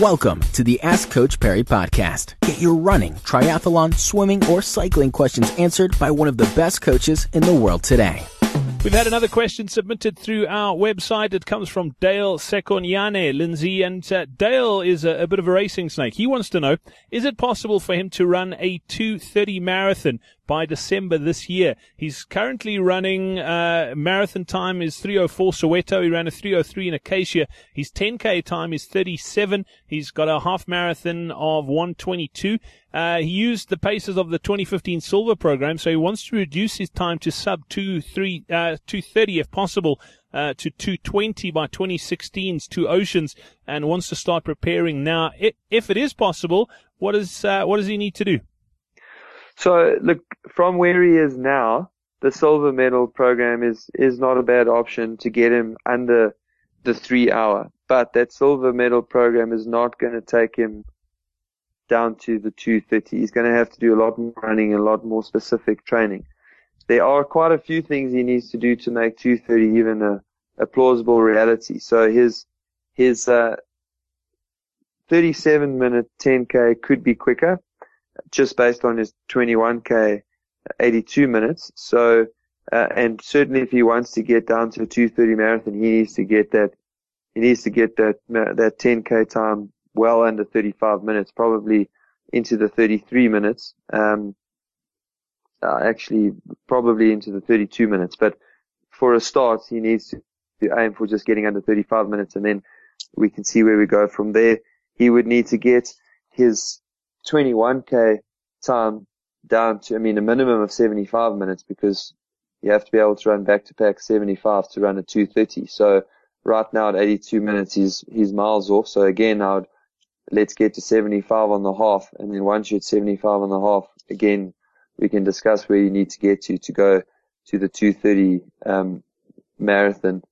Welcome to the Ask Coach Parry podcast. Get your running, triathlon, swimming, or cycling questions answered by one of the best coaches in the world today. We've had another question submitted through our website. It comes from Dale Sekonyane, Lindsay. And uh, Dale is a, a, bit of a racing snake. He wants to know, is it possible for him to run a 230 marathon by December this year? He's currently running, uh, marathon time is 304 Soweto. He ran a 303 in Acacia. His 10K time is 37. He's got a half marathon of 122. Uh, he used the paces of the 2015 silver program, so he wants to reduce his time to sub 2, 3, uh, 230 if possible, uh, to 220 by 2016's Two Oceans, and wants to start preparing now. If it is possible, what is, uh, what does he need to do? So look, from where he is now, the silver medal program is, is not a bad option to get him under the three hour, but that silver medal program is not going to take him down to the 230. He's going to have to do a lot more running a lot more specific training. There are quite a few things he needs to do to make 230 even a, a plausible reality. So his, his, uh, 37 minute 10k could be quicker just based on his 21k 82 minutes. So, uh, and certainly if he wants to get down to a 230 marathon, he needs to get that, he needs to get that, that 10k time well under 35 minutes, probably into the 33 minutes. Um, uh, actually, probably into the 32 minutes. But for a start, he needs to, aim for just getting under 35 minutes, and then we can see where we go from there. He would need to get his 21k time down to, I mean, a minimum of 75 minutes because you have to be able to run back to back 75 to run a 230. So right now at 82 minutes, he's, he's miles off. So again, I would let's get to 75 on the half. And then once you're at 75 on the half, again, we can discuss where you need to get to to go to the 230 um, marathon.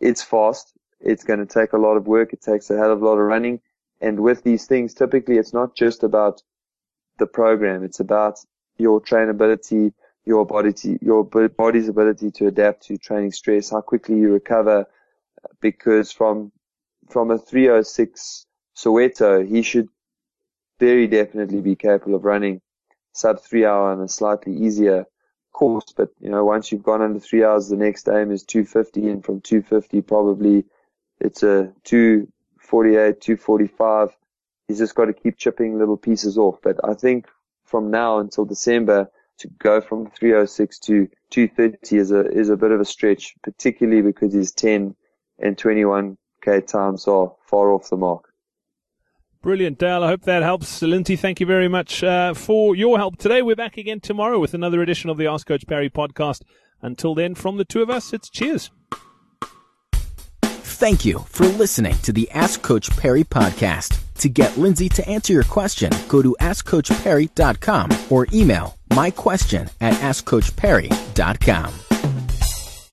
It's fast. It's going to take a lot of work. It takes a hell of a lot of running. And with these things, typically it's not just about the program. It's about your trainability, your body, your body's ability to adapt to training stress, how quickly you recover. Because from, from a 306 Soweto, he should very definitely be capable of running sub three hour on a slightly easier course. But, you know, once you've gone under three hours, the next aim is 250 and from 250 probably it's a 248, 245. He's just got to keep chipping little pieces off. But I think from now until December to go from 306 to 230 is a, is a bit of a stretch, particularly because his 10 and 21k times are far off the mark. Brilliant, Dale. I hope that helps. Lindsay, thank you very much uh, for your help today. We're back again tomorrow with another edition of the Ask Coach Parry podcast. Until then, from the two of us, it's cheers. Thank you for listening to the Ask Coach Parry podcast. To get Lindsay to answer your question, go to AskCoachParry.com or email my question at AskCoachParry.com.